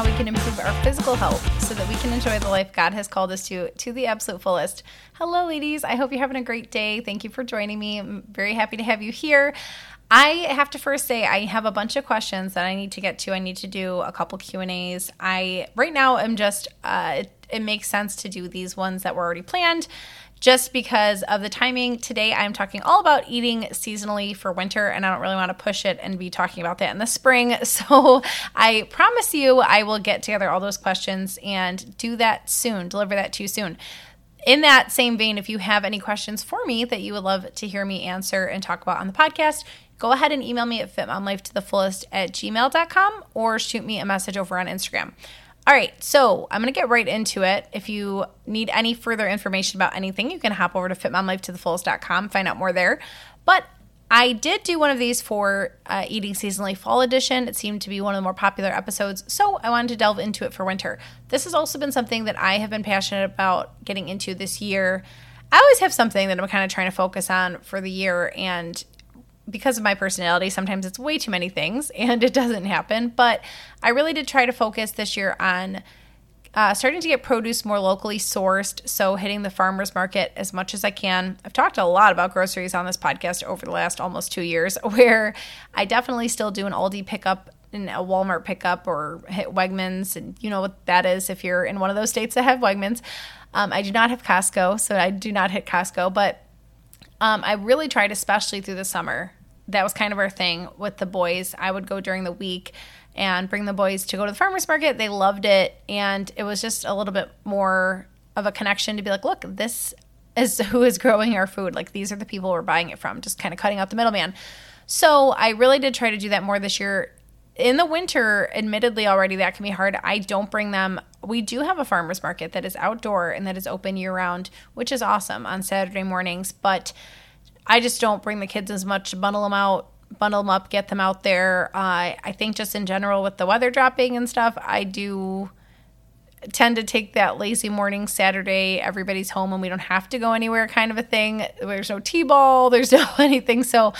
how we can improve our physical health so that we can enjoy the life God has called us to to the absolute fullest. Hello, ladies. I hope you're having a great day. Thank you for joining me. I'm very happy to have you here. I have to first say I have a bunch of questions that I need to get to. I need to do a couple Q and A's. I right now am just uh, it, it makes sense to do these ones that were already planned just because of the timing. Today, I'm talking all about eating seasonally for winter, and I don't really want to push it and be talking about that in the spring. So, I promise you, I will get together all those questions and do that soon, deliver that to you soon. In that same vein, if you have any questions for me that you would love to hear me answer and talk about on the podcast, go ahead and email me at fitmomlifetothefullest at gmail.com or shoot me a message over on Instagram. All right, so I'm going to get right into it. If you need any further information about anything, you can hop over to fitmomlifetothefullest.com, find out more there. But I did do one of these for uh, Eating Seasonally Fall Edition. It seemed to be one of the more popular episodes, so I wanted to delve into it for winter. This has also been something that I have been passionate about getting into this year. I always have something that I'm kind of trying to focus on for the year, and because of my personality, sometimes it's way too many things and it doesn't happen. But I really did try to focus this year on uh, starting to get produce more locally sourced. So, hitting the farmer's market as much as I can. I've talked a lot about groceries on this podcast over the last almost two years, where I definitely still do an Aldi pickup and a Walmart pickup or hit Wegmans. And you know what that is if you're in one of those states that have Wegmans. Um, I do not have Costco, so I do not hit Costco, but um, I really tried, especially through the summer, that was kind of our thing with the boys. I would go during the week and bring the boys to go to the farmers market. They loved it, and it was just a little bit more of a connection to be like, look, this is who is growing our food. Like these are the people we're buying it from. Just kind of cutting out the middleman. So I really did try to do that more this year. In the winter, admittedly, already that can be hard. I don't bring them. We do have a farmers market that is outdoor and that is open year round, which is awesome on Saturday mornings. But I just don't bring the kids as much, bundle them out, bundle them up, get them out there. Uh, I think just in general with the weather dropping and stuff, I do tend to take that lazy morning Saturday, everybody's home and we don't have to go anywhere kind of a thing. There's no T-ball, there's no anything. So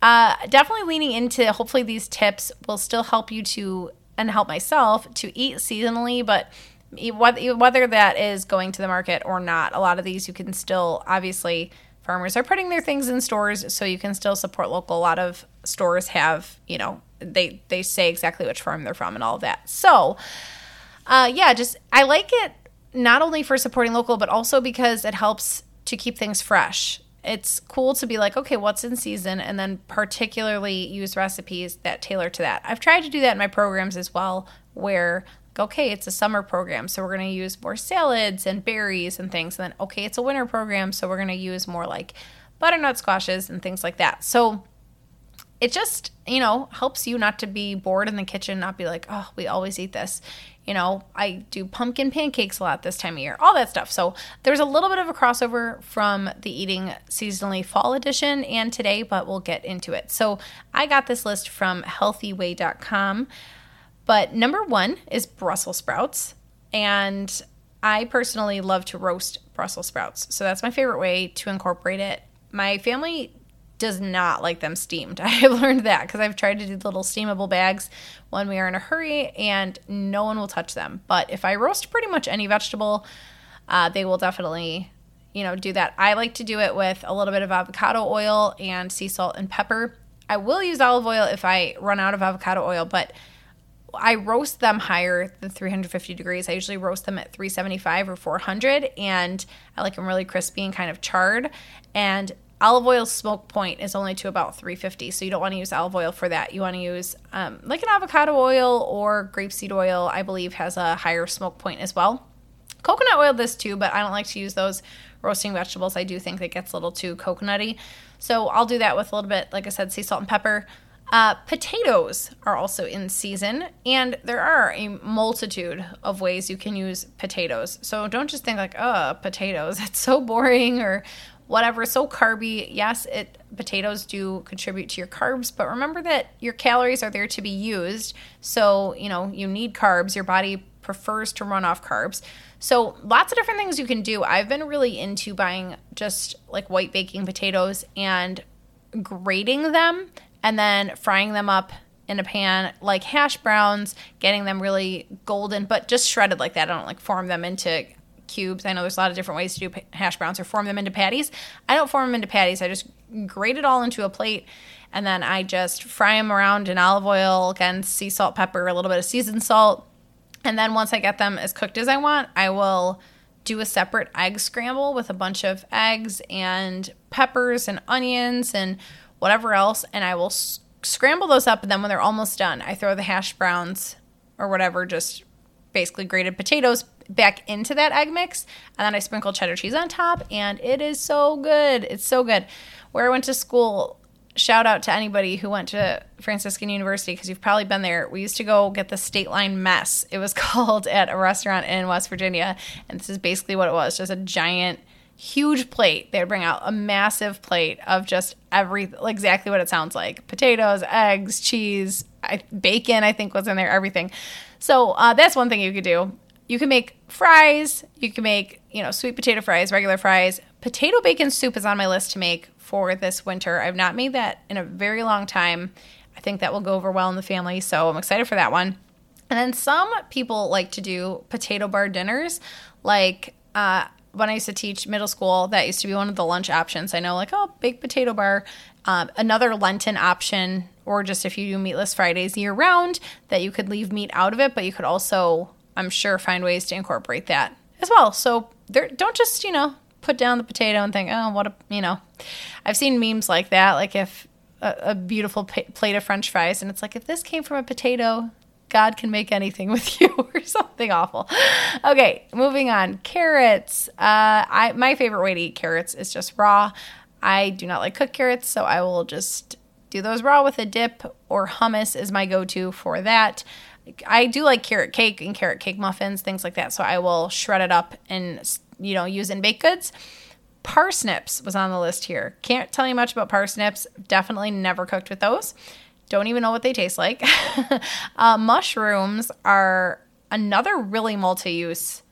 uh, definitely leaning into hopefully these tips will still help you to and help myself to eat seasonally, but whether that is going to the market or not, a lot of these you can still obviously farmers are putting their things in stores so you can still support local. A lot of stores have, you know, they they say exactly which farm they're from and all of that. So, uh, yeah, just I like it not only for supporting local, but also because it helps to keep things fresh. It's cool to be like, okay, what's in season, and then particularly use recipes that tailor to that. I've tried to do that in my programs as well, where okay, it's a summer program, so we're going to use more salads and berries and things. And then, okay, it's a winter program, so we're going to use more like butternut squashes and things like that. So it just, you know, helps you not to be bored in the kitchen, not be like, oh, we always eat this. You know, I do pumpkin pancakes a lot this time of year, all that stuff. So there's a little bit of a crossover from the Eating Seasonally Fall Edition and today, but we'll get into it. So I got this list from healthyway.com. But number one is Brussels sprouts. And I personally love to roast Brussels sprouts. So that's my favorite way to incorporate it. My family does not like them steamed. I have learned that because I've tried to do little steamable bags when we are in a hurry and no one will touch them. But if I roast pretty much any vegetable, uh, they will definitely, you know, do that. I like to do it with a little bit of avocado oil and sea salt and pepper. I will use olive oil if I run out of avocado oil, but I roast them higher than 350 degrees. I usually roast them at 375 or 400, and I like them really crispy and kind of charred. And olive oil smoke point is only to about 350, so you don't want to use olive oil for that. You want to use um, like an avocado oil or grapeseed oil, I believe, has a higher smoke point as well. Coconut oil, this too, but I don't like to use those roasting vegetables. I do think that gets a little too coconutty. So I'll do that with a little bit, like I said, sea salt and pepper. Uh, potatoes are also in season, and there are a multitude of ways you can use potatoes. So don't just think like, oh, potatoes, it's so boring or whatever, so carby. Yes, it potatoes do contribute to your carbs, but remember that your calories are there to be used. So, you know, you need carbs. Your body prefers to run off carbs. So, lots of different things you can do. I've been really into buying just like white baking potatoes and grating them and then frying them up in a pan like hash browns, getting them really golden, but just shredded like that. I don't like form them into cubes. I know there's a lot of different ways to do hash browns or form them into patties. I don't form them into patties. I just grate it all into a plate and then I just fry them around in olive oil, again, sea salt, pepper, a little bit of seasoned salt. And then once I get them as cooked as I want, I will do a separate egg scramble with a bunch of eggs and peppers and onions and whatever else. And I will s- scramble those up. And then when they're almost done, I throw the hash browns or whatever, just basically grated potatoes back into that egg mix. And then I sprinkle cheddar cheese on top. And it is so good. It's so good. Where I went to school, shout out to anybody who went to Franciscan University because you've probably been there. We used to go get the state line mess. It was called at a restaurant in West Virginia, and this is basically what it was: just a giant, huge plate. They'd bring out a massive plate of just every exactly what it sounds like: potatoes, eggs, cheese, I, bacon. I think was in there, everything. So uh, that's one thing you could do. You can make fries. You can make you know sweet potato fries, regular fries. Potato bacon soup is on my list to make for this winter. I've not made that in a very long time. I think that will go over well in the family, so I'm excited for that one. And then some people like to do potato bar dinners. Like uh, when I used to teach middle school, that used to be one of the lunch options. I know, like, oh, baked potato bar. Um, another Lenten option, or just if you do meatless Fridays year round, that you could leave meat out of it, but you could also, I'm sure, find ways to incorporate that as well. So there, don't just, you know, put down the potato and think, oh, what a, you know, I've seen memes like that. Like if a, a beautiful plate of French fries, and it's like, if this came from a potato, God can make anything with you or something awful. Okay, moving on. Carrots. Uh, I my favorite way to eat carrots is just raw. I do not like cooked carrots, so I will just do those raw with a dip or hummus is my go-to for that. I do like carrot cake and carrot cake muffins, things like that. So I will shred it up and you know, use in baked goods. Parsnips was on the list here. Can't tell you much about parsnips. Definitely never cooked with those. Don't even know what they taste like. uh, mushrooms are another really multi use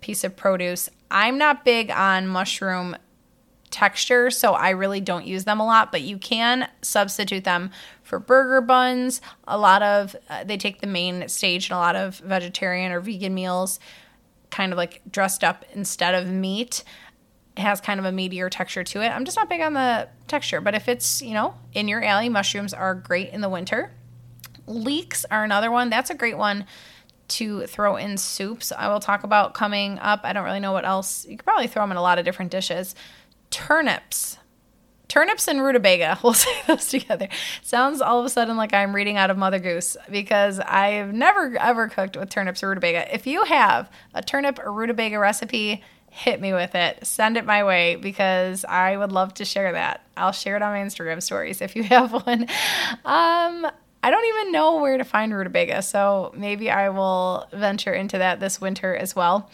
piece of produce. I'm not big on mushroom texture, so I really don't use them a lot, but you can substitute them for burger buns. A lot of, uh, they take the main stage in a lot of vegetarian or vegan meals kind of like dressed up instead of meat. Has kind of a meatier texture to it. I'm just not big on the texture, but if it's, you know, in your alley, mushrooms are great in the winter. Leeks are another one. That's a great one to throw in soups. I will talk about coming up. I don't really know what else. You could probably throw them in a lot of different dishes. Turnips turnips and rutabaga. We'll say those together. Sounds all of a sudden like I'm reading out of Mother Goose because I've never ever cooked with turnips or rutabaga. If you have a turnip or rutabaga recipe, hit me with it. Send it my way because I would love to share that. I'll share it on my Instagram stories if you have one. Um, I don't even know where to find rutabaga, so maybe I will venture into that this winter as well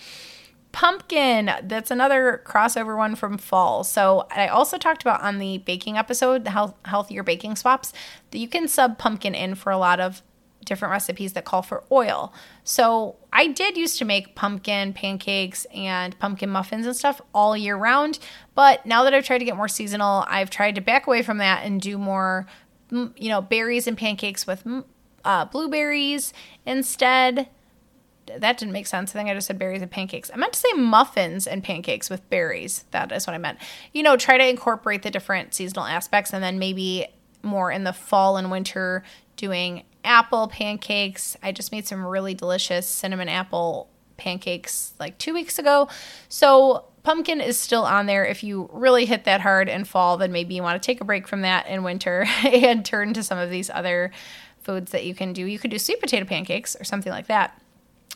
pumpkin. That's another crossover one from fall. So I also talked about on the baking episode, the health, healthier baking swaps, that you can sub pumpkin in for a lot of different recipes that call for oil. So I did used to make pumpkin pancakes and pumpkin muffins and stuff all year round, but now that I've tried to get more seasonal, I've tried to back away from that and do more you know, berries and pancakes with uh, blueberries instead that didn't make sense. I think I just said berries and pancakes. I meant to say muffins and pancakes with berries. That is what I meant. You know, try to incorporate the different seasonal aspects and then maybe more in the fall and winter doing apple pancakes. I just made some really delicious cinnamon apple pancakes like two weeks ago. So pumpkin is still on there. If you really hit that hard in fall, then maybe you want to take a break from that in winter and turn to some of these other foods that you can do. You could do sweet potato pancakes or something like that.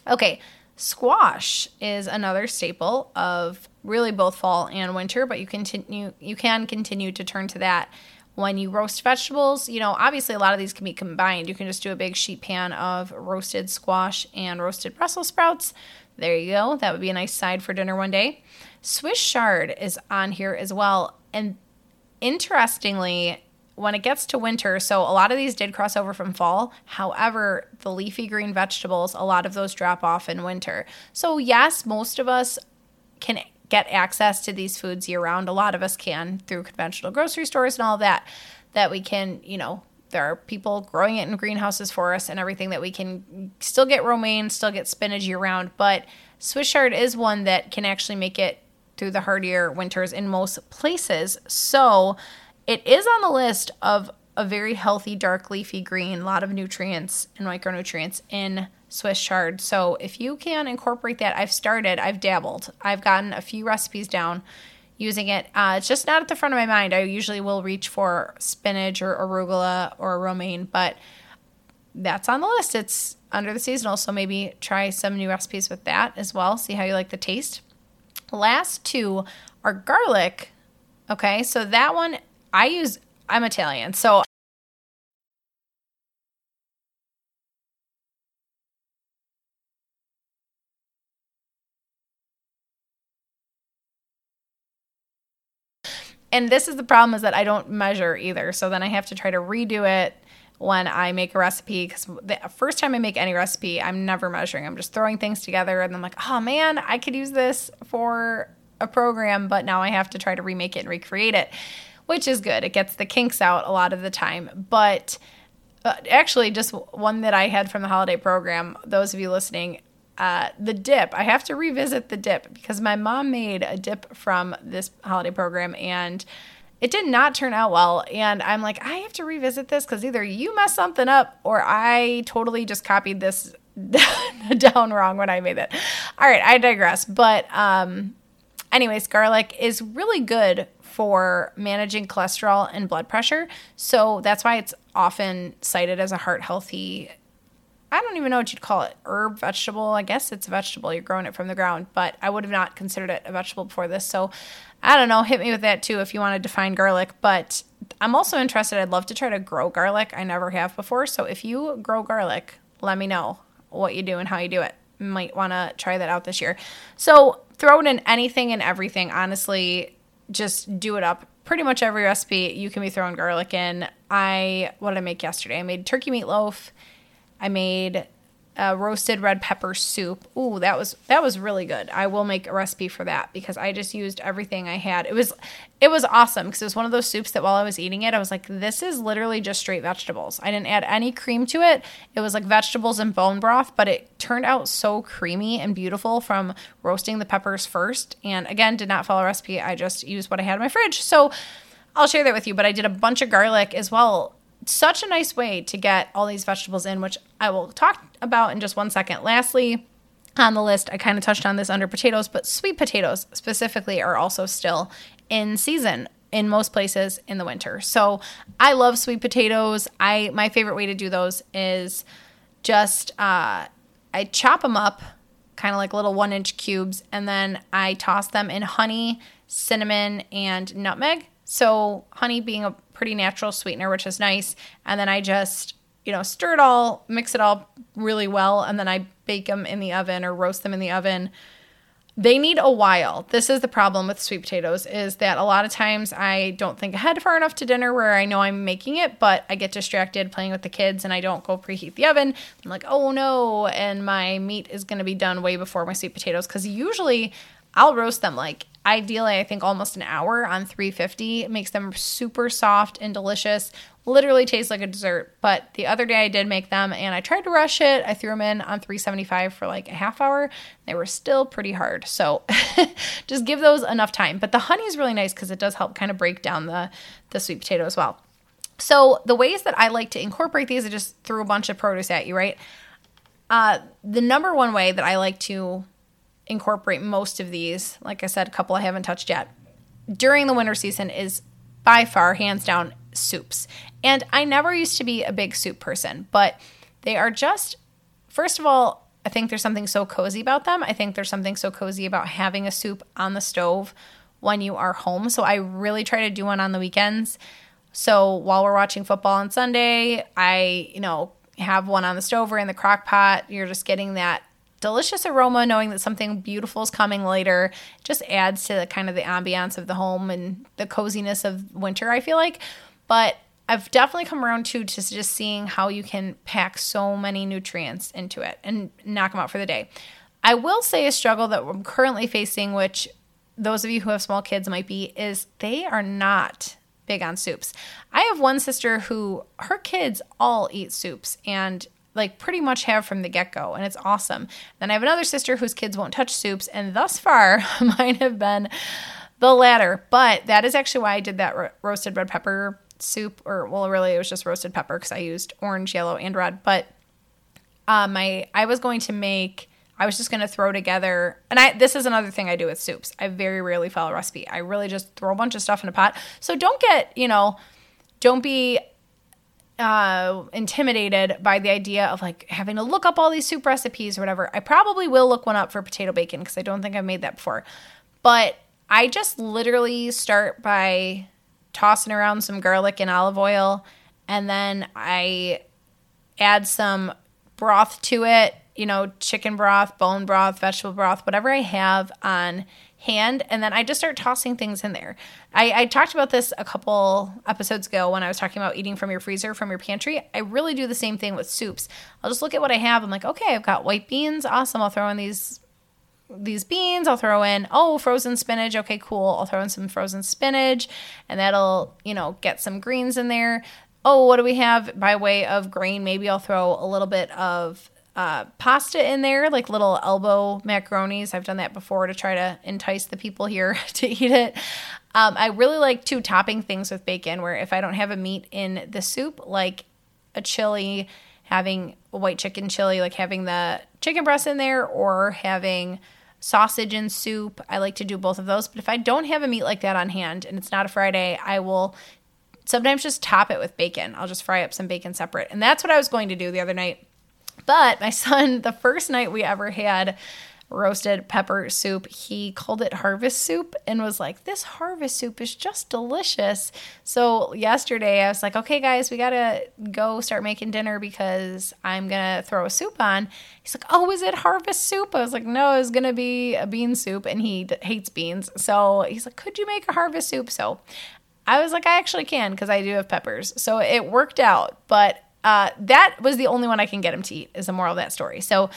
Okay, squash is another staple of really both fall and winter, but you continue you can continue to turn to that when you roast vegetables. You know, obviously a lot of these can be combined. You can just do a big sheet pan of roasted squash and roasted Brussels sprouts. There you go. That would be a nice side for dinner one day. Swiss chard is on here as well. And interestingly, when it gets to winter, so a lot of these did cross over from fall. However, the leafy green vegetables, a lot of those drop off in winter. So, yes, most of us can get access to these foods year round. A lot of us can through conventional grocery stores and all that, that we can, you know, there are people growing it in greenhouses for us and everything that we can still get romaine, still get spinach year round. But Swiss chard is one that can actually make it through the hardier winters in most places. So it is on the list of a very healthy dark leafy green, a lot of nutrients and micronutrients in Swiss chard. So if you can incorporate that, I've started, I've dabbled, I've gotten a few recipes down using it. Uh, it's just not at the front of my mind. I usually will reach for spinach or arugula or romaine, but that's on the list. It's under the seasonal, so maybe try some new recipes with that as well. See how you like the taste. Last two are garlic. Okay, so that one I use. I'm Italian, so and this is the problem is that I don't measure either. So then I have to try to redo it when I make a recipe because the first time I make any recipe, I'm never measuring. I'm just throwing things together and I'm like, oh man, I could use this for a program, but now I have to try to remake it and recreate it, which is good. It gets the kinks out a lot of the time. But uh, actually, just one that I had from the holiday program, those of you listening, uh, the dip. I have to revisit the dip because my mom made a dip from this holiday program and it did not turn out well. And I'm like, I have to revisit this because either you messed something up or I totally just copied this down wrong when I made it. All right, I digress. But, um, anyways, garlic is really good for managing cholesterol and blood pressure. So that's why it's often cited as a heart healthy I don't even know what you'd call it. Herb, vegetable. I guess it's a vegetable. You're growing it from the ground, but I would have not considered it a vegetable before this. So I don't know. Hit me with that too if you want to define garlic. But I'm also interested. I'd love to try to grow garlic. I never have before. So if you grow garlic, let me know what you do and how you do it. Might want to try that out this year. So throw it in anything and everything. Honestly, just do it up. Pretty much every recipe you can be throwing garlic in. I what did I make yesterday? I made turkey meatloaf I made a roasted red pepper soup. Ooh, that was that was really good. I will make a recipe for that because I just used everything I had. It was it was awesome because it was one of those soups that while I was eating it, I was like, this is literally just straight vegetables. I didn't add any cream to it. It was like vegetables and bone broth, but it turned out so creamy and beautiful from roasting the peppers first. And again, did not follow a recipe. I just used what I had in my fridge. So I'll share that with you, but I did a bunch of garlic as well such a nice way to get all these vegetables in, which I will talk about in just one second. Lastly, on the list, I kind of touched on this under potatoes, but sweet potatoes specifically are also still in season in most places in the winter. So I love sweet potatoes. I my favorite way to do those is just uh, I chop them up kind of like little one inch cubes, and then I toss them in honey, cinnamon, and nutmeg. So honey being a pretty natural sweetener, which is nice. And then I just, you know, stir it all, mix it all really well, and then I bake them in the oven or roast them in the oven. They need a while. This is the problem with sweet potatoes is that a lot of times I don't think ahead far enough to dinner where I know I'm making it, but I get distracted playing with the kids and I don't go preheat the oven. I'm like, "Oh no." And my meat is going to be done way before my sweet potatoes cuz usually I'll roast them like ideally I think almost an hour on 350. It makes them super soft and delicious. Literally tastes like a dessert. But the other day I did make them and I tried to rush it. I threw them in on 375 for like a half hour. They were still pretty hard. So just give those enough time. But the honey is really nice because it does help kind of break down the the sweet potato as well. So the ways that I like to incorporate these, I just threw a bunch of produce at you, right? Uh, the number one way that I like to incorporate most of these. Like I said, a couple I haven't touched yet. During the winter season is by far, hands down, soups. And I never used to be a big soup person, but they are just, first of all, I think there's something so cozy about them. I think there's something so cozy about having a soup on the stove when you are home. So I really try to do one on the weekends. So while we're watching football on Sunday, I, you know, have one on the stove or in the crock pot. You're just getting that delicious aroma knowing that something beautiful is coming later just adds to the kind of the ambiance of the home and the coziness of winter i feel like but i've definitely come around to to just seeing how you can pack so many nutrients into it and knock them out for the day i will say a struggle that i'm currently facing which those of you who have small kids might be is they are not big on soups. I have one sister who her kids all eat soups and like pretty much have from the get go, and it's awesome. Then I have another sister whose kids won't touch soups, and thus far, mine have been the latter. But that is actually why I did that ro- roasted red pepper soup, or well, really, it was just roasted pepper because I used orange, yellow, and red. But um, my I was going to make. I was just going to throw together, and I this is another thing I do with soups. I very rarely follow a recipe. I really just throw a bunch of stuff in a pot. So don't get you know, don't be uh, intimidated by the idea of like having to look up all these soup recipes or whatever. I probably will look one up for potato bacon because I don't think I've made that before. But I just literally start by tossing around some garlic and olive oil, and then I add some broth to it, you know, chicken broth, bone broth, vegetable broth, whatever I have on hand. And then I just start tossing things in there. I, I, talked about this a couple episodes ago when I was talking about eating from your freezer, from your pantry. I really do the same thing with soups. I'll just look at what I have. I'm like, okay, I've got white beans. Awesome. I'll throw in these these beans. I'll throw in, oh, frozen spinach. Okay, cool. I'll throw in some frozen spinach and that'll, you know, get some greens in there oh, what do we have by way of grain? Maybe I'll throw a little bit of uh, pasta in there, like little elbow macaronis. I've done that before to try to entice the people here to eat it. Um, I really like to topping things with bacon, where if I don't have a meat in the soup, like a chili, having a white chicken chili, like having the chicken breast in there, or having sausage and soup. I like to do both of those. But if I don't have a meat like that on hand and it's not a Friday, I will sometimes just top it with bacon. I'll just fry up some bacon separate. And that's what I was going to do the other night. But my son, the first night we ever had roasted pepper soup, he called it harvest soup and was like, This harvest soup is just delicious. So yesterday I was like, Okay, guys, we got to go start making dinner because I'm to throw a soup on. He's like, Oh, is it harvest soup? I was like, No, it's to be a bean soup. And he d- hates beans. So he's like, Could you make a harvest soup? So I was like, I actually can because I do have peppers. So it worked out. But uh, that was the only one I can get him to eat, is the moral of that story. So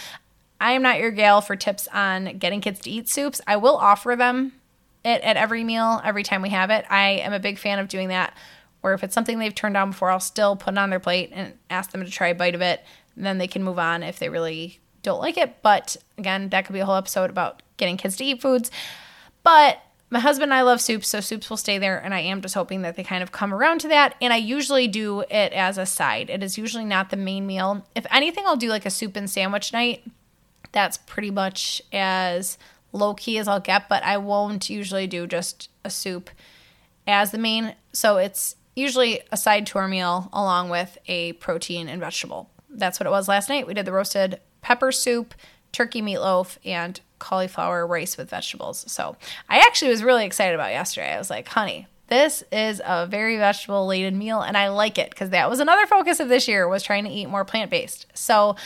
I am not your gal for tips on getting kids to eat soups. I will offer them it at every meal, every time we have it. I am a big fan of doing that. Or if it's something they've turned down before, I'll still put it on their plate and ask them to try a bite of it. And then they can move on if they really don't like it. But again, that could be a whole episode about getting kids to eat foods. But my husband and I love soups, so soups will stay there. And I am just hoping that they kind of come around to that. And I usually do it as a side. It is usually not the main meal. If anything, I'll do like a soup and sandwich night. That's pretty much as low key as I'll get, but I won't usually do just a soup as the main. So it's usually a side to our meal along with a protein and vegetable. That's what it was last night. We did the roasted pepper soup, turkey meatloaf, and cauliflower rice with vegetables. So I actually was really excited about yesterday. I was like, honey, this is a very vegetable laden meal and I like it because that was another focus of this year was trying to eat more plant-based. So,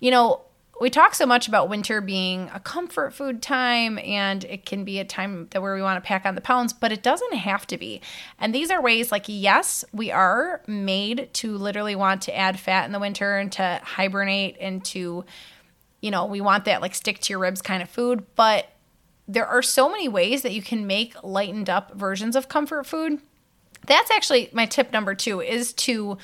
you know, we talk so much about winter being a comfort food time and it can be a time that where we want to pack on the pounds, but it doesn't have to be. And these are ways like yes, we are made to literally want to add fat in the winter and to hibernate and to you know, we want that like stick to your ribs kind of food, but there are so many ways that you can make lightened up versions of comfort food. That's actually my tip number 2 is to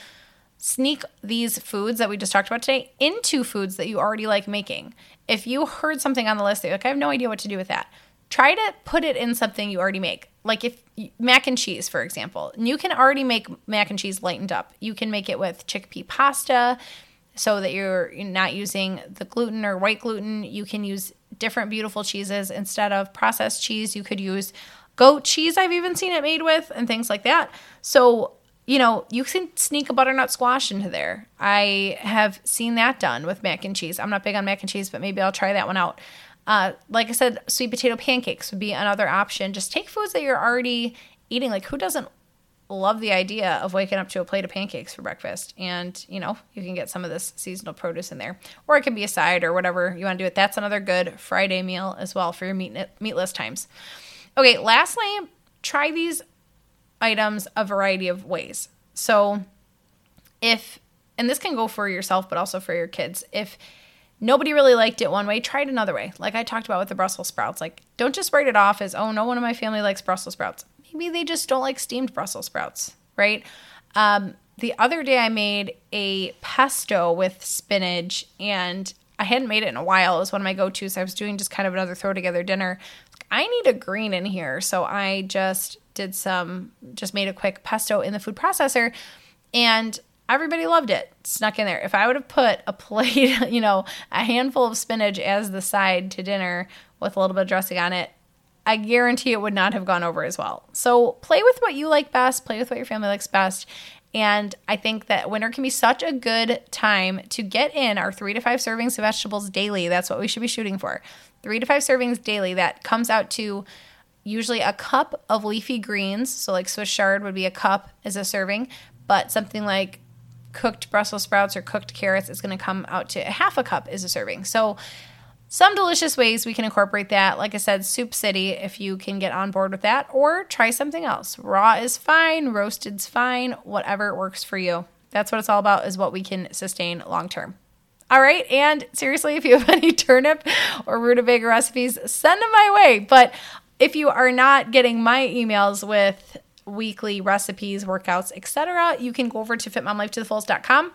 sneak these foods that we just talked about today into foods that you already like making. If you heard something on the list that you're like, I have no idea what to do with that, try to put it in something you already make. Like if mac and cheese, for example, you can already make mac and cheese lightened up. You can make it with chickpea pasta so that you're not using the gluten or white gluten. You can use different beautiful cheeses instead of processed cheese. You could use goat cheese, I've even seen it made with, and things like that. So, you know, you can sneak a butternut squash into there. I have seen that done with mac and cheese. I'm not big on mac and cheese, but maybe I'll try that one out. Uh, like I said, sweet potato pancakes would be another option. Just take foods that you're already eating. Like, who doesn't love the idea of waking up to a plate of pancakes for breakfast. And, you know, you can get some of this seasonal produce in there. Or it can be a side or whatever you want to do it. That's another good Friday meal as well for your meat, meatless times. Okay, lastly, try these items a variety of ways. So if, and this can go for yourself, but also for your kids, if nobody really liked it one way, try it another way. Like I talked about with the Brussels sprouts. Like, don't just write it off as, oh, no one in my family likes Brussels sprouts maybe they just don't like steamed Brussels sprouts, right? Um, the other day I made a pesto with spinach and I hadn't made it in a while. It was one of my go tos. I was doing just kind of another throw together dinner. I need a green in here. So I just did some, just made a quick pesto in the food processor and everybody loved it. Snuck in there. If I would have put a plate, you know, a handful of spinach as the side to dinner with a little bit of dressing on it, I guarantee it would not have gone over as well. So play with what you like best, play with what your family likes best. And I think that winter can be such a good time to get in our three to five servings of vegetables daily. That's what we should be shooting for. Three to five servings daily. That comes out to usually a cup of leafy greens. So, like Swiss chard would be a cup as a serving, but something like cooked Brussels sprouts or cooked carrots is going to come out to half a cup as a serving. So, some delicious ways we can incorporate that. Like I said, Soup City, if you can get on board with that, or try something else. Raw is fine, roasted's fine, whatever works for you. That's what it's all about, is what we can sustain long term. All right, and seriously, if you have any turnip or rutabaga recipes, send them my way. But if you are not getting my emails with weekly recipes, workouts, etc., you can go over to fitmomlifetothefullest.com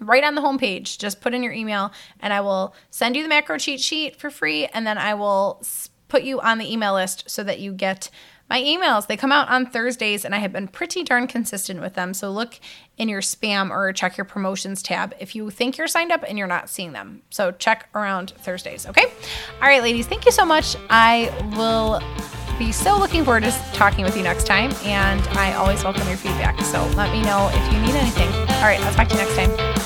right on the homepage. Just put in your email and I will send you the macro cheat sheet for free and then I will put you on the email list so that you get my emails. They come out on Thursdays and I have been pretty darn consistent with them. So look in your spam or check your promotions tab if you think you're signed up and you're not seeing them. So check around Thursdays, okay? All right, ladies, thank you so much. I will be so looking forward to talking with you next time and I always welcome your feedback. So let me know if you need anything. All right, I'll talk to you next time.